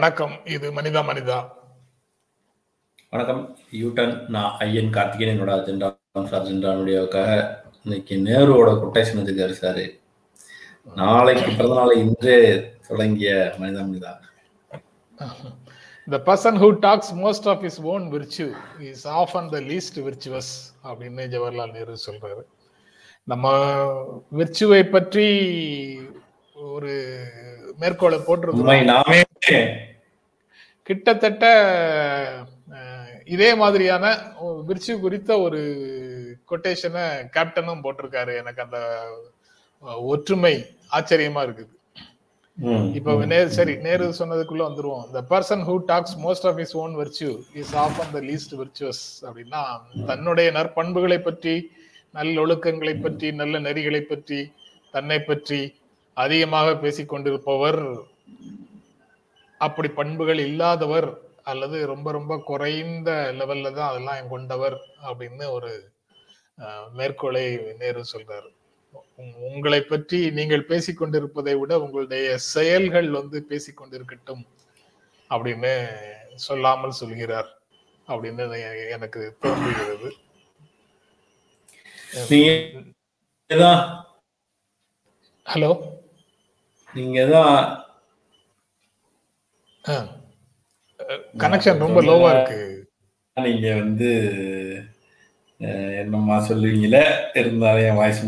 வணக்கம். இது மனிதா மனிதா. வணக்கம். யூட்டன் நான் ஐயன் கார்த்திகேயன். என்னோட அஜெண்டா இன்னைக்கு நேருவோட கொட்டேஷன் வச்சிருக்காரு சார். நாளைக்கு பிறந்த நாளை இன்றே தொடங்கிய மனிதா மனிதா. The person who talks most of his own virtue is often the least virtuous அப்படின்னு ஜவஹர்லால் நேரு சொல்றாரு. நம்ம விர்ச்சுவை பற்றி ஒரு மேற்கோளை போட்டிருக்கோம் நாமே கிட்டத்தட்ட இதே மாதிரியான விர்ச்சு குறித்த ஒரு கொட்டேஷனை கேப்டனும் போட்டிருக்காரு. எனக்கு அந்த ஒற்றுமை ஆச்சரியமா இருக்குது. இப்ப நேரு சரி நேரு சொன்னதுக்குள்ள வந்துருவோம். The person who talks most of his own virtue is often the least virtuous அப்படின்னா தன்னுடைய நற்பண்புகளை பற்றி நல்லொழுக்கங்களை பற்றி நல்ல நெறிகளை பற்றி தன்னை பற்றி அதிகமாக பேசிக் கொண்டிருப்பவர் அப்படி பண்புகள் இல்லாதவர் அல்லது ரொம்ப ரொம்ப குறைந்த லெவல்ல தான் அதெல்லாம் கொண்டவர் அப்படின்னு ஒரு மேற்கோளை நேரு சொல்றாரு. உங்- உங்களை பற்றி நீங்கள் பேசிக் கொண்டிருப்பதை விட உங்களுடைய செயல்கள் வந்து பேசிக் கொண்டிருக்கட்டும் அப்படின்னு சொல்லாமல் சொல்கிறார் அப்படின்னு எனக்கு தோன்றுகிறது. ஹலோ? நீங்க தான் கனெக்ஷன் ரொம்ப லோவா இருக்கு. நீங்க வந்து என்னம்மா சொல்லுவீங்களே இருந்தாலும் என் வாய்ஸ்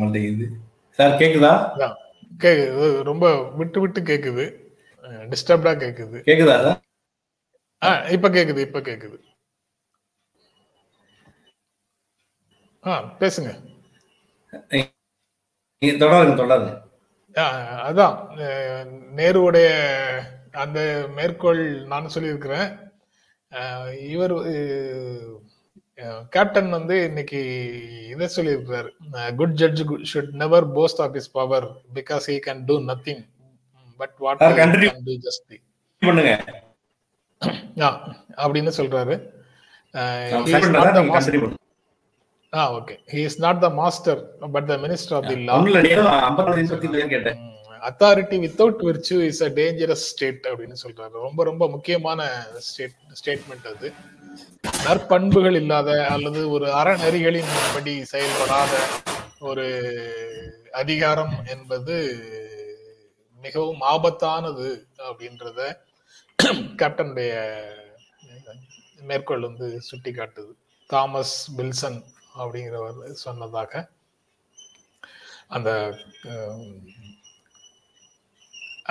மாட்டேங்குது. சார் கேக்குதா. கேக்குது ரொம்ப விட்டு விட்டு கேக்குது. டிஸ்டர்ப்டா கேக்குது. கேக்குதா சார் ஆ இப்ப கேக்குது இப்ப கேக்குது. ஆ பேசுங்க. தொடருங்க தொடருங்க. அதான். அஹ், நேருவுடைய அந்த மேற்கோள் நான் சொல்லியிருக்கிறேன். இவர் கேப்டன் வந்து இன்னைக்கு இதை சொல்லியிருக்கிறாரு. Good judge should never boast of his power because he can do nothing but what. Can do just பண்ணுங்க. அப்படின்னு சொல்றாரு. ஆ okay he is not the master but the minister of the law கேட்டேன். Authority without virtue is a dangerous state அப்படின்னு சொல்றாரு. ரொம்ப ரொம்ப முக்கியமான state statement அது. நற்பண்புகள் இல்லாத அல்லது ஒரு அறநெறிகளின் படி செயல்படாத ஒரு அதிகாரம் என்பது மிகவும் ஆபத்தானது அப்படின்றத கேப்டனுடைய மேற்கோள் வந்து சுட்டி காட்டுது தாமஸ் பில்சன் அப்படிங்கிறவர் சொன்னதாக அந்த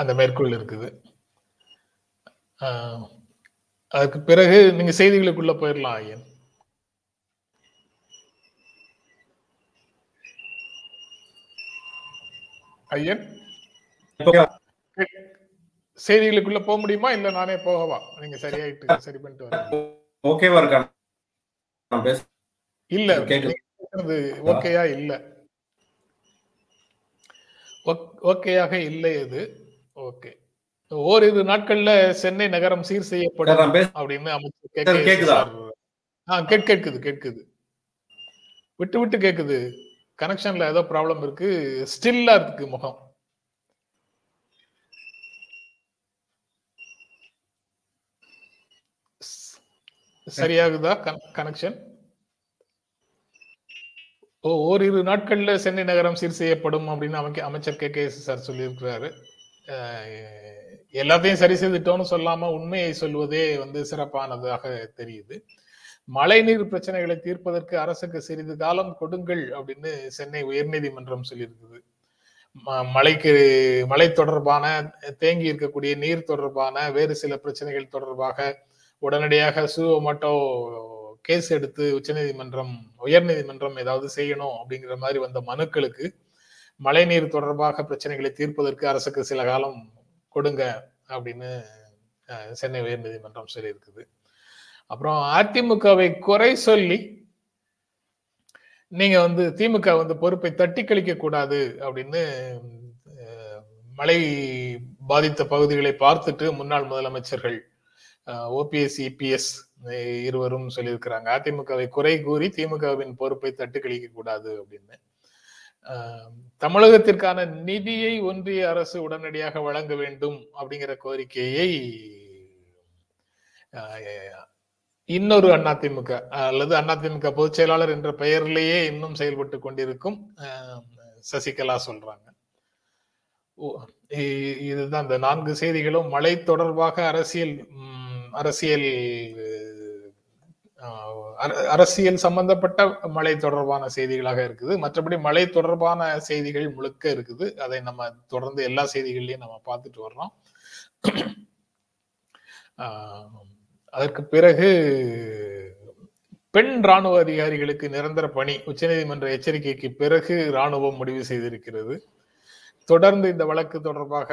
அந்த மேற்கோள் இருக்குது. அதுக்கு பிறகு நீங்க செய்திகளுக்குள்ள போயிடலாம் ஐயன். ஐயன்? செய்திகளுக்குள்ள போக முடியுமா? இல்ல நானே போகவா? நீங்க சரியாயிட்டு சரி பண்ணிட்டு வரீங்க ஓகேவா இருக்கா இல்ல. ஓகேயா? இல்ல. ஓக்- ஓகேயாக இல்லை அது ஓகே. ஓரிரு நாட்கள்ல சென்னை நகரம் சீர் செய்யப்படும் அப்படின்னு அமைச்சர் சார், கே கேக்குதா? ஆ கேட் கேட்குது கேட்குது. விட்டு விட்டு கேக்குது. கனெக்ஷன்ல ஏதோ ப்ராப்ளம் இருக்கு. ஸ்டில்லா இருக்கு முகம். சரியாகுதா கனெக்ஷன்? ஓ ஓரிரு நாட்கள்ல சென்னை நகரம் சீர் செய்யப்படும் அப்படின்னு அமைக்க அமைச்சர் கே. கே. சார் சொல்லியிருக்கிறாரு. எல்லாத்தையும் சரி செய்துட்டோம்னு சொல்லாம உண்மையை சொல்வதே வந்து சிறப்பானதாக தெரியுது. மழைநீர் பிரச்சனைகளை தீர்ப்பதற்கு அரசுக்கு சிறிது காலம் கொடுங்கள் அப்படின்னு சென்னை உயர்நீதிமன்றம் சொல்லியிருக்குது. ம- மழைக்கு மழை தொடர்பான தேங்கி இருக்கக்கூடிய நீர் தொடர்பான வேறு சில பிரச்சனைகள் தொடர்பாக உடனடியாக சுமோட்டோ கேஸ் எடுத்து உச்சநீதிமன்றம் உயர்நீதிமன்றம் ஏதாவது செய்யணும் அப்படிங்கிற மாதிரி வந்த மனுக்களுக்கு மழைநீர் தொடர்பாக பிரச்சனைகளை தீர்ப்பதற்கு அரசுக்கு சில காலம் கொடுங்க அப்படின்னு சென்னை உயர்நீதிமன்றம் சொல்லியிருக்குது. அப்புறம் அதிமுகவை குறை சொல்லி நீங்க வந்து திமுக வந்து பொறுப்பை தட்டி கழிக்க கூடாது அப்படின்னு மழை பாதித்த பகுதிகளை பார்த்துட்டு முன்னாள் முதலமைச்சர்கள் ஓபிஎஸ் இபிஎஸ் இருவரும் சொல்லியிருக்கிறாங்க. அதிமுகவை குறை கூறி திமுகவின் பொறுப்பை தட்டு கழிக்க கூடாது அப்படின்னு. தமிழகத்திற்கான நிதியை ஒன்றிய அரசு உடனடியாக வழங்க வேண்டும் அப்படிங்கிற கோரிக்கையை இன்னொரு அதிமுக அல்லது அதிமுக பொதுச் செயலாளர் என்ற பெயரிலேயே இன்னும் செயல்பட்டு கொண்டிருக்கும் சசிகலா சொல்றாங்க. இதுதான் இந்த நான்கு செய்திகளும். மழை தொடர்பாக அரசியல் அரசியல் அரசியல் சம்பந்தப்பட்ட மழை தொடர்பான செய்திகளாக இருக்குது. மற்றபடி மழை தொடர்பான செய்திகள் முழுக்க இருக்குது. அதை நம்ம தொடர்ந்து எல்லா செய்திகள்லையும் நம்ம பார்த்துட்டு வர்றோம். அதற்கு பிறகு பெண் ராணுவ அதிகாரிகளுக்கு நிரந்தர பணி உச்சநீதிமன்ற எச்சரிக்கைக்கு பிறகு ராணுவம் முடிவு செய்திருக்கிறது. தொடர்ந்து இந்த வழக்கு தொடர்பாக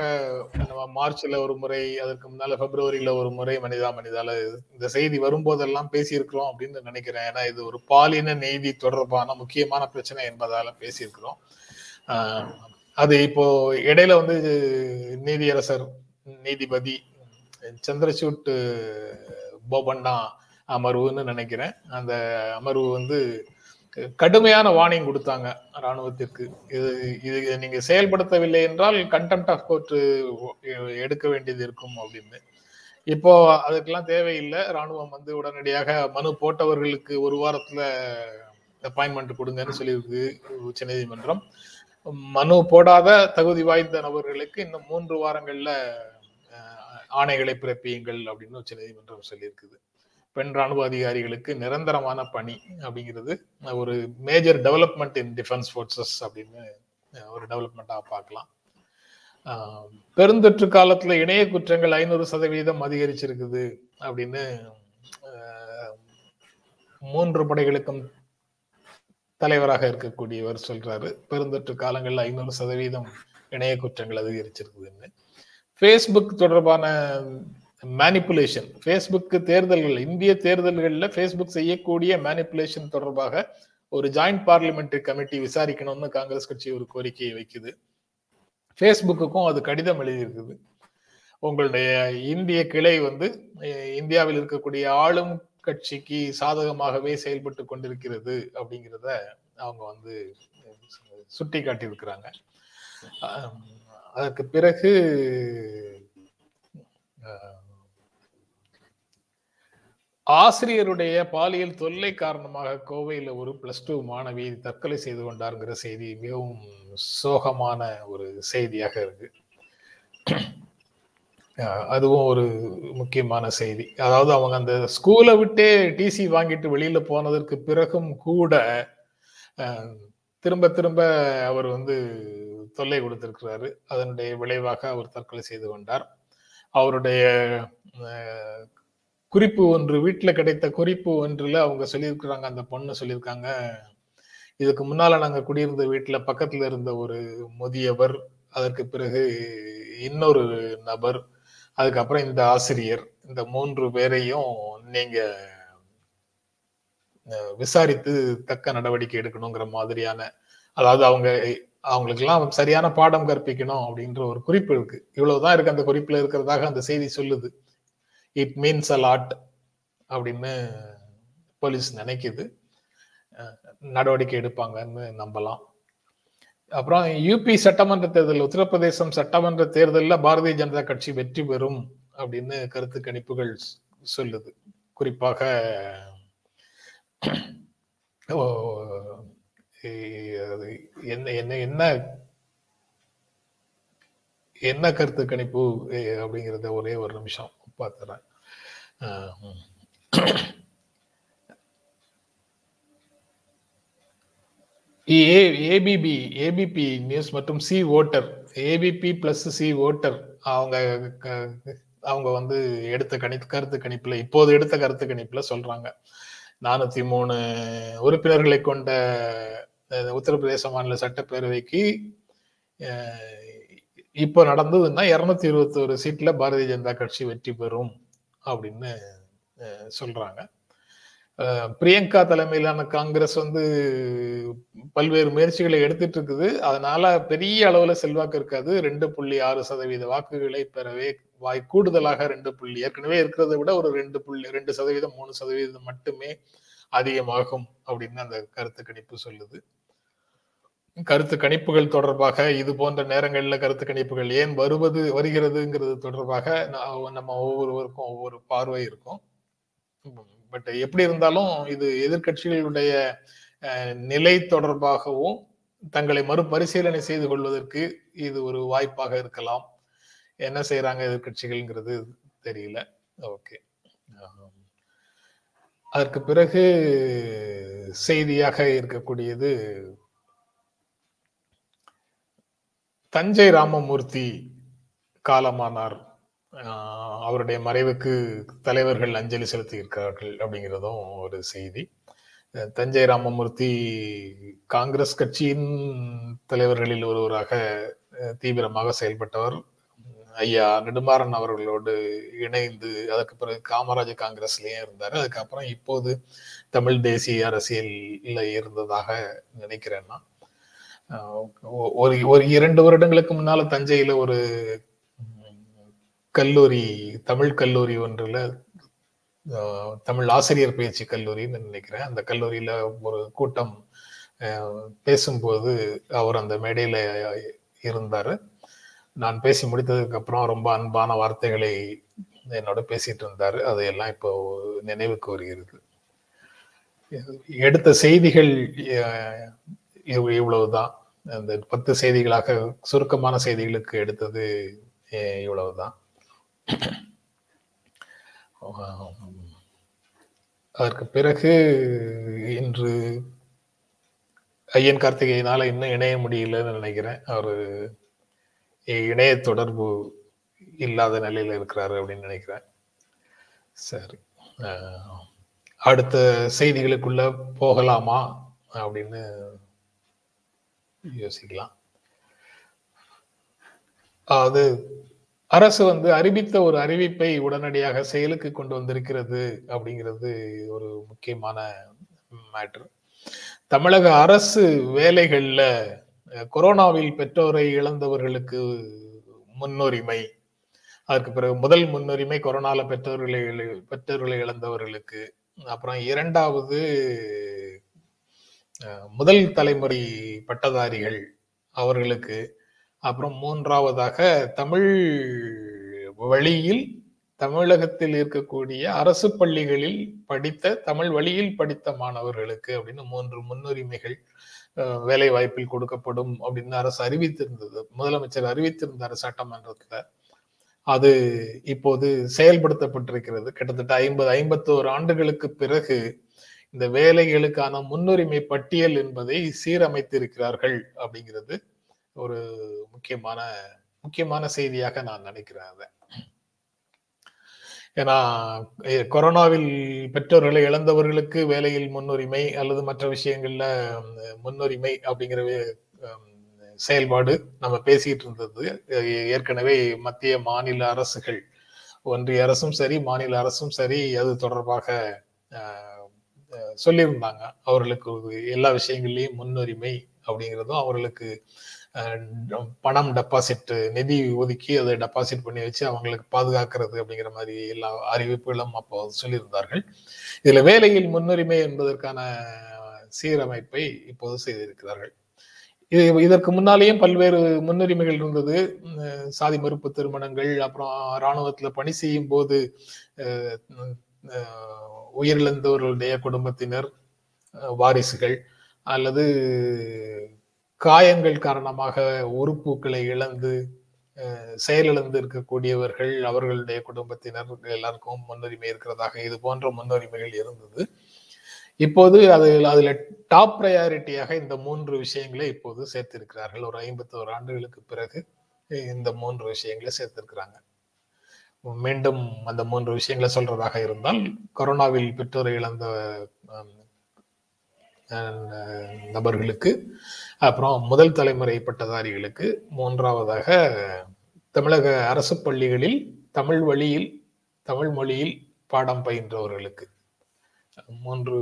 மார்ச்ல ஒரு முறை அதற்கு முன்னால பிப்ரவரியில ஒரு முறை மனிதா மனிதால இந்த செய்தி வரும்போதெல்லாம் பேசியிருக்கிறோம் அப்படின்னு நினைக்கிறேன். ஏன்னா இது ஒரு பாலின நீதி தொடர்பான முக்கியமான பிரச்சனை என்பதால பேசியிருக்கிறோம். அது இப்போ இடையில வந்து நீதியரசர் நீதிபதி சந்திரசூட் போபண்ணா அமர்வுன்னு நினைக்கிறேன். அந்த அமர்வு வந்து கடுமையான வார்னிங் கொடுத்தாங்க ராணுவத்திற்கு இது இது நீங்க செயல்படுத்தவில்லை என்றால் கண்டெம்ட் ஆஃப் கோர்ட் எடுக்க வேண்டியது இருக்கும் அப்படின்னு. இப்போ அதுக்கெல்லாம் தேவையில்லை. ராணுவம் வந்து உடனடியாக மனு போட்டவர்களுக்கு ஒரு வாரத்துல அப்பாயின்மெண்ட் கொடுங்கன்னு சொல்லியிருக்கு உச்சநீதிமன்றம் மனு போடாத தகுதி வாய்ந்த நபர்களுக்கு இன்னும் மூன்று வாரங்கள்ல ஆணைகளை பிறப்பியுங்கள் அப்படின்னு உச்சநீதிமன்றம் சொல்லியிருக்குது. பெண் ராணுவ அதிகாரிகளுக்கு நிரந்தரமான பணி அப்படிங்கிறது ஒரு major development in defence forces அப்படின்னு ஒரு டெவலப்மெண்ட்டாக பார்க்கலாம். பெருந்தொற்று காலத்தில் இணைய குற்றங்கள் ஐநூறு சதவீதம் அதிகரிச்சிருக்குது அப்படின்னு மூன்று படைகளுக்கும் தலைவராக இருக்கக்கூடியவர் சொல்றாரு. பெருந்தொற்று காலங்களில் ஐநூறு சதவீதம் இணைய குற்றங்கள் அதிகரிச்சிருக்குதுன்னு. ஃபேஸ்புக் தொடர்பான மேனிப்புலேஷன் ஃபேஸ்புக்கு தேர்தல்கள் இந்திய தேர்தல்களில் ஃபேஸ்புக் செய்யக்கூடிய மேனிப்புலேஷன் தொடர்பாக ஒரு ஜாயிண்ட் பார்லிமெண்ட்ரி கமிட்டி விசாரிக்கணும்னு காங்கிரஸ் கட்சி ஒரு கோரிக்கையை வைக்குது. ஃபேஸ்புக்குக்கும் அது கடிதம் எழுதியிருக்குது. உங்களுடைய இந்திய கிளை வந்து இந்தியாவில் இருக்கக்கூடிய ஆளும் கட்சிக்கு சாதகமாகவே செயல்பட்டு கொண்டிருக்கிறது அப்படிங்கிறத அவங்க வந்து சுட்டி காட்டியிருக்கிறாங்க. அதற்கு பிறகு ஆசிரியருடைய பாலியல் தொல்லை காரணமாக கோவையில் ஒரு பிளஸ் டூ மாணவி தற்கொலை செய்து கொண்டாருங்கிற செய்தி மிகவும் சோகமான ஒரு செய்தியாக இருக்கு. அதுவும் ஒரு முக்கியமான செய்தி. அதாவது அவங்க அந்த ஸ்கூலை விட்டே டிசி வாங்கிட்டு வெளியில போனதற்கு பிறகும் கூட திரும்ப திரும்ப அவர் வந்து தொல்லை கொடுத்திருக்கிறாரு. அதனுடைய விளைவாக அவர் தற்கொலை செய்து கொண்டார். அவருடைய குறிப்பு ஒன்று வீட்டில் கிடைத்த குறிப்பு ஒன்றில் அவங்க சொல்லியிருக்கிறாங்க அந்த பொண்ணு சொல்லியிருக்காங்க. இதுக்கு முன்னால் நாங்கள் குடியிருந்த வீட்டில் பக்கத்தில் இருந்த ஒரு முதியவர் அதற்கு பிறகு இன்னொரு நபர் அதுக்கப்புறம் இந்த ஆசிரியர் இந்த மூன்று பேரையும் நீங்கள் விசாரித்து தக்க நடவடிக்கை எடுக்கணுங்கிற மாதிரியான அதாவது அவங்க அவங்களுக்கெல்லாம் சரியான பாடம் கற்பிக்கணும் அப்படின்ற ஒரு குறிப்பு இருக்கு. இவ்வளவுதான் இருக்கு. அந்த குறிப்புல இருக்கிறதாக அந்த செய்தி சொல்லுது. இட் மீன்ஸ் அ லாட் அப்படின்னு போலீஸ் நினைக்குது. நடவடிக்கை எடுப்பாங்கன்னு நம்பலாம். அப்புறம் யூபி சட்டமன்ற தேர்தல் உத்தரப்பிரதேசம் சட்டமன்ற தேர்தலில் பாரதிய ஜனதா கட்சி வெற்றி பெறும் அப்படின்னு கருத்து கணிப்புகள் சொல்லுது. குறிப்பாக என்ன என்ன என்ன என்ன கருத்து கணிப்பு அப்படிங்கிறத ஒரே ஒரு நிமிஷம். பார்த்துறேன் ஏ ஏபிபி ஏபிபி நியூஸ் மற்றும் C Voter ABP plus C Voter அவங்க க- அவங்க வந்து எடுத்த கணி கருத்து கணிப்புல இப்போது எடுத்த கருத்து கணிப்புல சொல்றாங்க. நானூத்தி மூணு உறுப்பினர்களை கொண்ட உத்தரப்பிரதேச மாநில சட்டப்பேரவைக்கு இப்போ நடந்ததுன்னா இருநூத்தி இருபத்தி ஒரு சீட்ல பாரதிய ஜனதா கட்சி வெற்றி பெறும் அப்படின்னு சொல்றாங்க. பிரியங்கா தலைமையிலான காங்கிரஸ் வந்து பல்வேறு முயற்சிகளை எடுத்துட்டு இருக்குது. அதனால பெரிய அளவுல செல்வாக்கு இருக்காது. ரெண்டு புள்ளி ஆறு சதவீத வாக்குகளை பெறவே வாய் கூடுதலாக ரெண்டு புள்ளி ஏற்கனவே இருக்கிறத விட ஒரு ரெண்டு புள்ளி ரெண்டு சதவீதம் மூணு சதவீதம் மட்டுமே அதிகமாகும் அப்படின்னு அந்த கருத்து கணிப்பு சொல்லுது. கருத்து கணிப்புகள் தொடர்பாக இது போன்ற நேரங்களில் கருத்து கணிப்புகள் ஏன் வருவது வருகிறதுங்கிறது தொடர்பாக நான் நம்ம ஒவ்வொருவருக்கும் ஒவ்வொரு பார்வை இருக்கும். பட் எப்படி இருந்தாலும் இது எதிர்க்கட்சிகளுடைய நிலை தொடர்பாகவும் தங்களை மறுபரிசீலனை செய்து கொள்வதற்கு இது ஒரு வாய்ப்பாக இருக்கலாம். என்ன செய்யறாங்க எதிர்க்கட்சிகள்ங்கிறது தெரியல. ஓகே. அதற்கு பிறகு செய்தியாக இருக்கக்கூடியது தஞ்சை ராமமூர்த்தி காலமானார். அவருடைய மறைவுக்கு தலைவர்கள் அஞ்சலி செலுத்தியிருக்கிறார்கள் அப்படிங்கிறதும் ஒரு செய்தி. தஞ்சை ராமமூர்த்தி காங்கிரஸ் கட்சியின் தலைவர்களில் ஒருவராக தீவிரமாக செயல்பட்டவர். ஐயா நெடுமாறன் அவர்களோடு இணைந்து அதுக்கு பிறகு காமராஜ் காங்கிரஸ்லயே இருந்தார். அதுக்கப்புறம் இப்போது தமிழ் தேசிய அரசியல்ல இருந்ததாக நினைக்கிறேன் நான். ஒரு ஒரு இரண்டு வருடங்களுக்கு முன்னால தஞ்சையில ஒரு கல்லூரி தமிழ் கல்லூரி ஒன்றுல தமிழ் ஆசிரியர் பயிற்சி கல்லூரின்னு நினைக்கிறேன். அந்த கல்லூரியில ஒரு கூட்டம் பேசும்போது அவர் அந்த மேடையில இருந்தாரு. நான் பேசி முடித்ததுக்கு அப்புறம் ரொம்ப அன்பான வார்த்தைகளை என்னோட பேசிட்டு இருந்தாரு. அதையெல்லாம் இப்போ நினைவுக்கு வருகிறது. எடுத்த செய்திகள் இவ்வளவுதான். அந்த பத்து செய்திகளாக சுருக்கமான செய்திகளுக்கு எடுத்தது இவ்வளவுதான். அதற்கு பிறகு இன்று ஐயன் கார்த்திகையினால இன்னும் இணைய முடியலன்னு நினைக்கிறேன். அவர் இணைய தொடர்பு இல்லாத நிலையில இருக்கிறாரு அப்படின்னு நினைக்கிறேன். சரி. அடுத்த செய்திகளுக்குள்ள போகலாமா அப்படின்னு யோசிக்கலாம். அது அரசு வந்து அறிவித்த ஒரு அறிவிப்பை உடனடியாக செயலுக்கு கொண்டு வந்திருக்கிறது அப்படிங்கிறது ஒரு முக்கியமான மேட்ரு தமிழக அரசு வேலைகளில் கொரோனாவில் பெற்றோரை இழந்தவர்களுக்கு முன்னுரிமை அதற்கு பிறகு முதல் முன்னுரிமை கொரோனாவில் பெற்றோர்களை இழ- பெற்றோர்களை இழந்தவர்களுக்கு அப்புறம் இரண்டாவது முதல் தலைமுறை பட்டதாரிகள் அவர்களுக்கு அப்புறம் மூன்றாவதாக தமிழ் வழியில் தமிழகத்தில் இருக்கக்கூடிய அரசு பள்ளிகளில் படித்த தமிழ் வழியில் படித்த மாணவர்களுக்கு அப்படின்னு மூன்று முன்னுரிமைகள் வேலை வாய்ப்பில் கொடுக்கப்படும் அப்படின்னு அரசு அறிவித்திருந்தது. முதலமைச்சர் அறிவித்திருந்தார் சட்டமன்றத்துல. அது இப்போது செயல்படுத்தப்பட்டிருக்கிறது. கிட்டத்தட்ட ஐம்பது ஐம்பத்தோரு ஆண்டுகளுக்கு பிறகு இந்த வேலைகளுக்கான முன்னுரிமை பட்டியல் என்பதை சீரமைத்திருக்கிறார்கள் அப்படிங்கிறது ஒரு முக்கியமான முக்கியமான செய்தியாக நான் நினைக்கிறேன் அதை. ஏன்னா கொரோனாவில் பெற்றோர்களை இழந்தவர்களுக்கு வேலையில் முன்னுரிமை அல்லது மற்ற விஷயங்கள்ல முன்னுரிமை அப்படிங்கிற செயல்பாடு நம்ம பேசிட்டு இருந்தது. ஏற்கனவே மத்திய மாநில அரசுகள் ஒன்றிய அரசும் சரி மாநில அரசும் சரி அது தொடர்பாக அஹ், சொல்லியிருந்தாங்க. அவர்களுக்கு எல்லா விஷயங்கள்லயும் முன்னுரிமை அப்படிங்கிறதும் அவர்களுக்கு அஹ், பணம் டெபாசிட் நிதி ஒதுக்கி அதை டெபாசிட் பண்ணி வச்சு அவங்களுக்கு பாதுகாக்கிறது அப்படிங்கிற மாதிரி எல்லா அறிவிப்புகளும் அப்போ சொல்லியிருந்தார்கள். இதுல வேலையில் முன்னுரிமை என்பதற்கான சீரமைப்பை இப்போது செய்திருக்கிறார்கள். இது இதற்கு முன்னாலேயும் பல்வேறு முன்னுரிமைகள் இருந்தது. சாதி மறுப்பு திருமணங்கள் அப்புறம் இராணுவத்தில் பணி செய்யும் போது அஹ், உயிரிழந்தவர்களுடைய குடும்பத்தினர் வாரிசுகள் அல்லது காயங்கள் காரணமாக உறுப்புகளை இழந்து செயலிழந்து இருக்கக்கூடியவர்கள் அவர்களுடைய குடும்பத்தினர் எல்லாருக்கும் முன்னுரிமை இருக்கிறதாக இது போன்ற முன்னுரிமைகள் இருந்தது. இப்போது அது அதுல டாப் ப்ரையாரிட்டியாக இந்த மூன்று விஷயங்களை இப்போது சேர்த்திருக்கிறார்கள். ஒரு ஐம்பத்தோரு ஆண்டுகளுக்கு பிறகு இந்த மூன்று விஷயங்களை சேர்த்திருக்கிறாங்க. மீண்டும் அந்த மூன்று விஷயங்களை சொல்றதாக இருந்தால் கொரோனாவில் பெற்றோரை இழந்த நபர்களுக்கு அப்புறம் முதல் தலைமுறை பட்டதாரிகளுக்கு மூன்றாவதாக தமிழக அரசு பள்ளிகளில் தமிழ் வழியில் தமிழ் மொழியில் பாடம் பயின்றவர்களுக்கு. மூன்று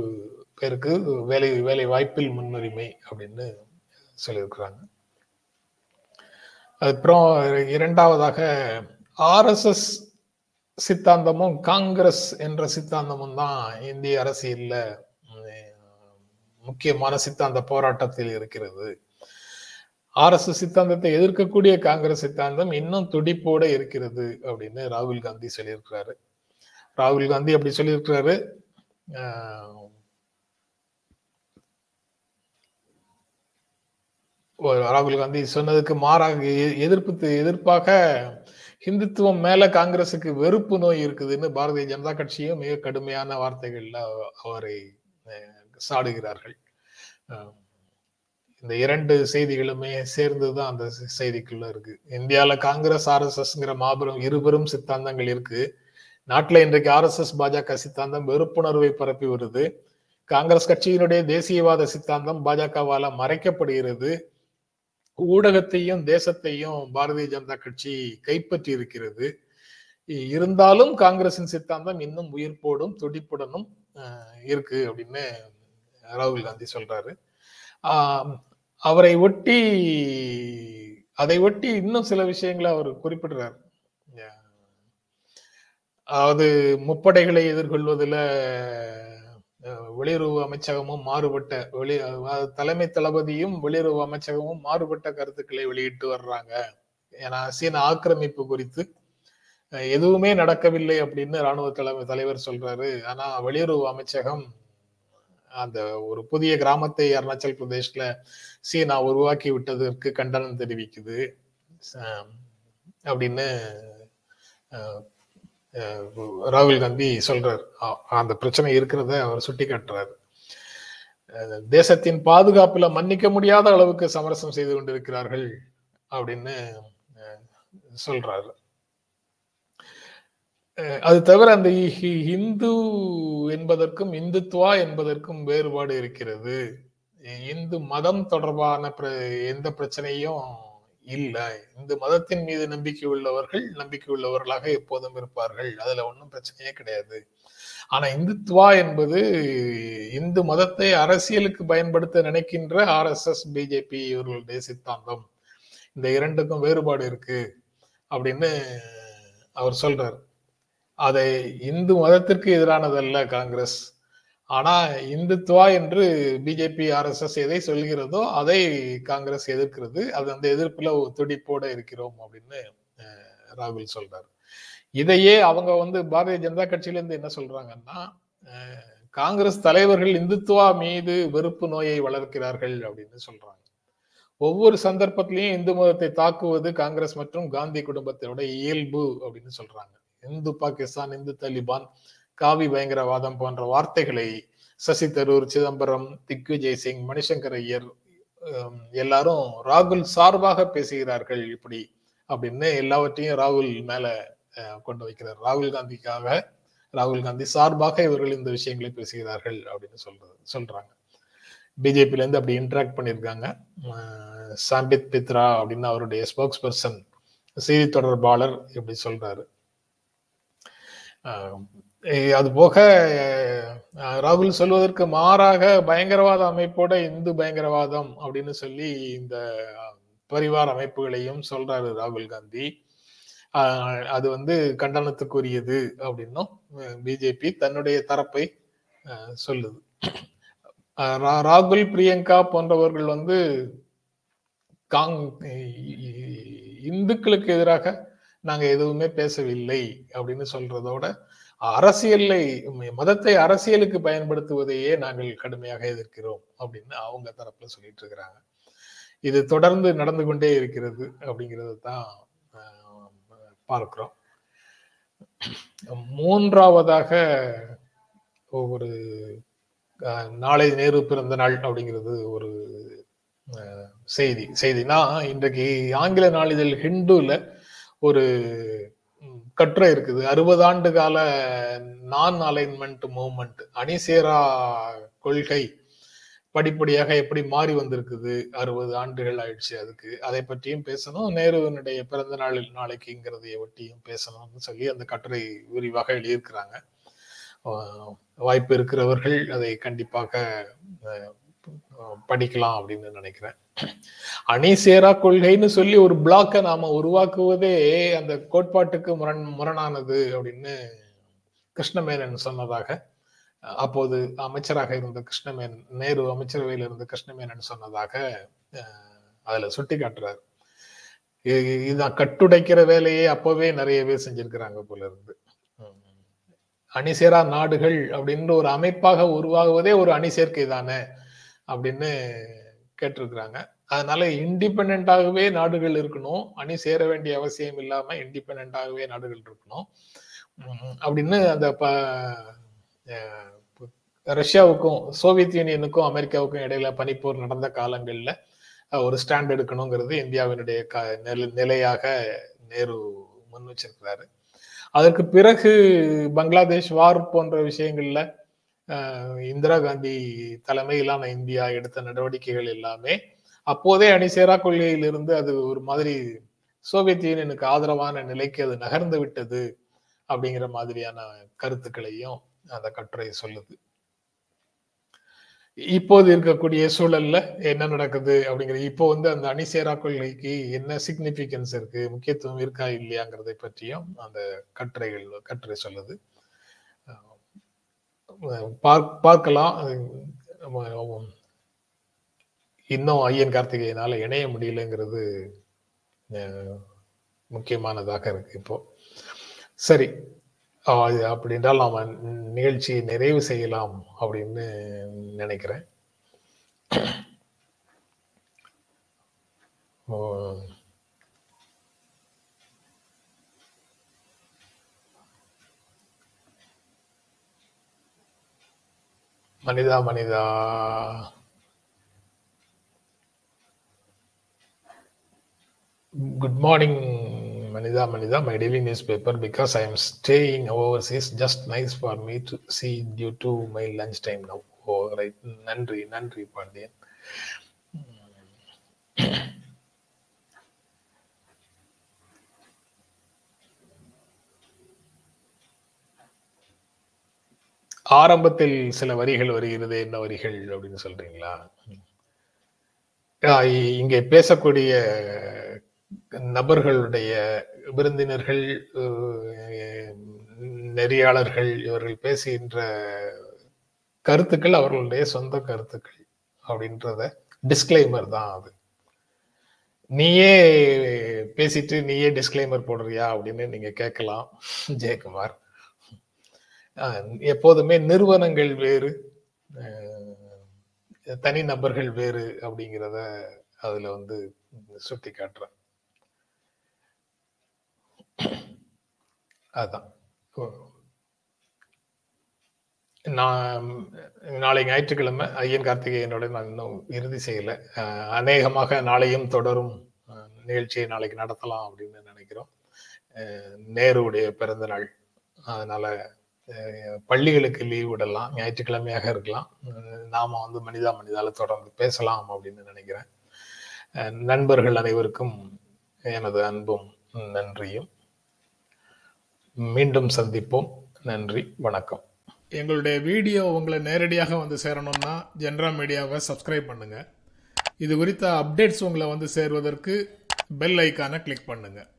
பேருக்கு வேலை வேலை வாய்ப்பில் முன்னுரிமை அப்படின்னு சொல்லியிருக்கிறாங்க. அப்புறம் இரண்டாவதாக ஆர்எஸ்எஸ் சித்தாந்தமும் காங்கிரஸ் என்ற சித்தாந்தமும் தான் இந்திய அரசியல்ல முக்கியமான சித்தாந்த போராட்டத்தில் இருக்கிறது. ஆர்எஸ்எஸ் சித்தாந்தத்தை எதிர்க்கக்கூடிய காங்கிரஸ் சித்தாந்தம் இன்னும் துடிப்போட இருக்கிறது அப்படின்னு ராகுல் காந்தி சொல்லியிருக்கிறாரு. ராகுல் காந்தி அப்படி சொல்லியிருக்கிறாரு. ராகுல் காந்தி சொன்னதுக்கு மாறாக எ- எதிர்ப்பு எதிர்ப்பாக ஹிந்துத்துவம் மேல காங்கிரசுக்கு வெறுப்பு நோய் இருக்குதுன்னு பாரதிய ஜனதா கட்சியும் மிக கடுமையான வார்த்தைகள்ல அவரை சாடுகிறார்கள். இந்த இரண்டு செய்திகளுமே சேர்ந்துதான் அந்த செய்திக்குள்ள இருக்கு. இந்தியால காங்கிரஸ் ஆர்எஸ்எஸ்ங்கிற மாபெரும் இருபெரும் சித்தாந்தங்கள் இருக்கு. நாட்டுல இன்றைக்கு ஆர்எஸ்எஸ் பாஜக சித்தாந்தம் வெறுப்புணர்வை பரப்பி வருது. காங்கிரஸ் கட்சியினுடைய தேசியவாத சித்தாந்தம் பாஜகவால மறைக்கப்படுகிறது. ஊடகத்தையும் தேசத்தையும் பாரதிய ஜனதா கட்சி கைப்பற்றி இருக்கிறது இருந்தாலும் காங்கிரசின் சித்தாந்தம் இன்னும் உயிர்ப்போடும் துடிப்புடனும் அஹ், இருக்கு அப்படின்னு ராகுல் காந்தி சொல்றாரு. அவரை ஒட்டி அதை ஒட்டி இன்னும் சில விஷயங்களை அவர் குறிப்பிடுறார். அதாவது முப்படைகளை எதிர்கொள்வதில் வெளியுறவு அமைச்சகமும் மாறுபட்ட வெளி தலைமை தளபதியும் வெளியுறவு அமைச்சகமும் மாறுபட்ட கருத்துக்களை வெளியிட்டு வர்றாங்க. ஏன்னா சீன ஆக்கிரமிப்பு குறித்து எதுவுமே நடக்கவில்லை அப்படின்னு ராணுவ தலைமை தலைவர் சொல்றாரு. ஆனா வெளியுறவு அமைச்சகம் அந்த ஒரு புதிய கிராமத்தை அருணாச்சல் பிரதேஷ்ல சீனா உருவாக்கி விட்டதற்கு கண்டனம் தெரிவிக்குது. அப்படின்னு ராகுல் காந்தி சொல்றார் அந்த பிரச்சனை இருக்கிறத அவர் சுட்டி காட்டுறாரு. தேசத்தின் பாதுகாப்புல மன்னிக்க முடியாத அளவுக்கு சமரசம் செய்து கொண்டிருக்கிறார்கள் அப்படின்னு சொல்றாரு. அது தவிர அந்த ஹி- ஹிந்து என்பதற்கும் இந்துத்துவா என்பதற்கும் வேறுபாடு இருக்கிறது. இந்து மதம் தொடர்பான பிர- எந்த பிரச்சனையும் இல்லை. இந்து மதத்தின் மீது நம்பிக்கை உள்ளவர்கள் நம்பிக்கை உள்ளவர்களாக எப்போதும் இருப்பார்கள். அதுல ஒன்றும் பிரச்சனையே கிடையாது. ஆனா இந்துத்வா என்பது இந்து மதத்தை அரசியலுக்கு பயன்படுத்த நினைக்கின்ற ஆர்எஸ்எஸ் பிஜேபி இவர்களுடைய சித்தாந்தம் இந்த இரண்டுக்கும் வேறுபாடு இருக்கு அப்படின்னு அவர் சொல்றார். அதை இந்து மதத்திற்கு எதிரானதல்ல காங்கிரஸ். ஆனா இந்துத்துவா என்று பிஜேபி ஆர்எஸ்எஸ் எதை சொல்கிறதோ அதை காங்கிரஸ் எதிர்க்கிறது. அது அந்த எதிர்ப்புல துடிப்போட இருக்கிறோம் அப்படின்னு ராகுல் சொல்றாரு. இதையே அவங்க வந்து பாரதிய ஜனதா கட்சியில இருந்து என்ன சொல்றாங்கன்னா காங்கிரஸ் தலைவர்கள் இந்துத்துவா மீது வெறுப்பு நோயை வளர்க்கிறார்கள் அப்படின்னு சொல்றாங்க. ஒவ்வொரு சந்தர்ப்பத்திலையும் இந்து மதத்தை தாக்குவது காங்கிரஸ் மற்றும் காந்தி குடும்பத்தோட இயல்பு அப்படின்னு சொல்றாங்க. இந்து பாகிஸ்தான் இந்து தலிபான் காவி பயங்கரவாதம் போன்ற வார்த்தைகளை சசி தரூர் சிதம்பரம் திக்விஜய் சிங் மணிசங்கர் ஐயர் எல்லாரும் ராகுல் சார்பாக பேசுகிறார்கள் இப்படி அப்படின்னு எல்லாவற்றையும் ராகுல் மேல கொண்டு வைக்கிறார். ராகுல் காந்திக்காக ராகுல் காந்தி சார்பாக இவர்கள் இந்த விஷயங்களை பேசுகிறார்கள் அப்படின்னு சொல்றது சொல்றாங்க. பிஜேபில இருந்து அப்படி இன்ட்ராக்ட் பண்ணியிருக்காங்க. சாம்பித் பித்ரா அப்படின்னு அவருடைய ஸ்போக்ஸ் பர்சன் செய்தி தொடர்பாளர் இப்படி சொல்றாரு. அது போக ராகுல் சொல்வதற்கு மாறாக பயங்கரவாத அமைப்போட இந்து பயங்கரவாதம் அப்படின்னு சொல்லி இந்த பரிவார அமைப்புகளையும் சொல்றாரு ராகுல் காந்தி. அது வந்து கண்டனத்துக்குரியது அப்படின்னும் பிஜேபி தன்னுடைய தரப்பை சொல்லுது. ரா- ராகுல் பிரியங்கா போன்றவர்கள் வந்து காங் இந்துக்களுக்கு எதிராக நாங்க எதுவுமே பேசவில்லை அப்படின்னு சொல்றதோட அரசியலை மதத்தை அரசியலுக்கு பயன்படுத்துவதையே நாங்கள் கடுமையாக எதிர்க்கிறோம் அப்படின்னு அவங்க தரப்புல சொல்லிட்டு இருக்கிறாங்க. இது தொடர்ந்து நடந்து கொண்டே இருக்கிறது அப்படிங்கிறது தான் பார்க்கிறோம். மூன்றாவதாக ஒரு நாளை நேரு பிறந்த நாள் அப்படிங்கிறது ஒரு செய்தி. செய்தினா இன்றைக்கு ஆங்கில நாளிதழ் ஹிந்துல ஒரு கட்டுரை இருக்குது. அறுபது ஆண்டு கால நான் அலைன்மெண்ட் மூவ்மெண்ட் அணிசேரா கொள்கை படிப்படியாக எப்படி மாறி வந்திருக்குது? அறுபது ஆண்டுகள் ஆயிடுச்சு அதுக்கு. அதை பற்றியும் பேசணும். நேருவினுடைய பிறந்த நாளில் நாளைக்குங்கிறதைய ஒட்டியும் பேசணும்னு சொல்லி அந்த கட்டுரை விரிவாக எழுதியிருக்கிறாங்க. வாய்ப்பு இருக்கிறவர்கள் அதை கண்டிப்பாக படிக்கலாம் அப்படின்னு நினைக்கிறேன். அணிசேரா கொள்கைன்னு சொல்லி ஒரு பிளாக்கை நாம உருவாக்குவதே அந்த கோட்பாட்டுக்கு முரண் முரணானது அப்படின்னு கிருஷ்ணமேனன் சொன்னதாக அப்போது அமைச்சராக இருந்த கிருஷ்ணமேனன் நேரு அமைச்சரவையில் இருந்த கிருஷ்ணமேனன் சொன்னதாக அஹ், அதுல சுட்டி காட்டுறாரு இதான் கட்டுடைக்கிற வேலையே அப்பவே நிறையவே செஞ்சிருக்கிறாங்க போல இருந்து. அணிசேரா நாடுகள் அப்படின்னு ஒரு அமைப்பாக உருவாகுவதே ஒரு அணி சேர்க்கை தானே? அப்படின்னு கேட்டிருக்கிறாங்க. அதனால இண்டிபெண்டாகவே நாடுகள் இருக்கணும். அணி சேர வேண்டிய அவசியம் இல்லாம இண்டிபெண்டாகவே நாடுகள் இருக்கணும். அப்படின்னு அந்த ப ரஷ்யாவுக்கும் சோவியத் யூனியனுக்கும் அமெரிக்காவுக்கும் இடையில பனிப்போர் நடந்த காலங்கள்ல ஒரு ஸ்டாண்ட் எடுக்கணுங்கிறது இந்தியாவினுடைய க நிலையாக நேரு முன் வச்சிருக்கிறாரு. அதற்கு பிறகு பங்களாதேஷ் வார் போன்ற விஷயங்கள்ல இந்திரா காந்தி தலைமையிலான இந்தியா எடுத்த நடவடிக்கைகள் எல்லாமே அப்போதே அணிசேரா கொள்கையிலிருந்து அது ஒரு மாதிரி சோவியத் யூனியனுக்கு ஆதரவான நிலைக்கு அது நகர்ந்து விட்டது அப்படிங்கிற மாதிரியான கருத்துக்களையும் அந்த கட்டுரை சொல்லுது. இப்போது இருக்கக்கூடிய சூழல்ல என்ன நடக்குது அப்படிங்கிற இப்போ வந்து அந்த அணிசேரா கொள்கைக்கு என்ன சிக்னிபிகன்ஸ் இருக்கு முக்கியத்துவம் இருக்கா இல்லையாங்கிறதை பற்றியும் அந்த கட்டுரைகள் கட்டுரை சொல்லுது. பார்க்கலாம். இன்னும் ஐயன் கார்த்திகேயனால இணைய முடியலங்கிறது முக்கியமானதாக இருக்கு இப்போ. சரி. அப்படி என்றால் நாம நிகழ்ச்சியை நிறைவு செய்யலாம் அப்படின்னு நினைக்கிறேன். மனிதா மனிதா Good morning, Manida Manida, my daily newspaper. Because I am staying overseas, just nice for me to see due to my lunchtime now. Oh, right. நன்றி நன்றி பாண்டியன் ஆரம்பத்தில் சில வரிகள் வருகிறது என்ன வரிகள் அப்படின்னு சொல்றீங்களா? இங்கே பேசக்கூடிய நபர்களுடைய விருந்தினர்கள் நெறியாளர்கள் இவர்கள் பேசுகின்ற கருத்துக்கள் அவர்களுடைய சொந்த கருத்துக்கள் அப்படின்றத டிஸ்க்ளைமர் தான் அது. நீயே பேசிட்டு நீயே டிஸ்க்ளைமர் போடுறியா அப்படின்னு நீங்க கேட்கலாம் ஜெயக்குமார். எப்போதுமே நிறுவனங்கள் வேறு அஹ், தனி நபர்கள் வேறு அப்படிங்கிறத அதுல வந்து சுட்டி காட்டுறேன் அதான். நான் நாளை ஞாயிற்றுக்கிழமை ஐயன் கார்த்திகேயனோட நான் இன்னும் இறுதி செய்யல. அஹ், அநேகமாக நாளையும் தொடரும் அஹ், நிகழ்ச்சியை நாளைக்கு நடத்தலாம் அப்படின்னு நினைக்கிறோம். நேருடைய பிறந்த நாள். அதனால பள்ளிகளுக்கு லீவ் விடலாம் ஞாயிற்றுக்கிழமையாக இருக்கலாம். நாம வந்து மனிதா மனிதால தொடர்ந்து பேசலாம் அப்படின்னு நினைக்கிறேன். நண்பர்கள் அனைவருக்கும் எனது அன்பும் நன்றியும். மீண்டும் சந்திப்போம். நன்றி வணக்கம். எங்களுடைய வீடியோ உங்களை நேரடியாக வந்து சேரணும்னா ஜென்ரா மீடியாவை சப்ஸ்கிரைப் பண்ணுங்க. இது குறித்த அப்டேட்ஸ் உங்களை வந்து சேர்வதற்கு பெல் ஐக்கானை கிளிக் பண்ணுங்கள்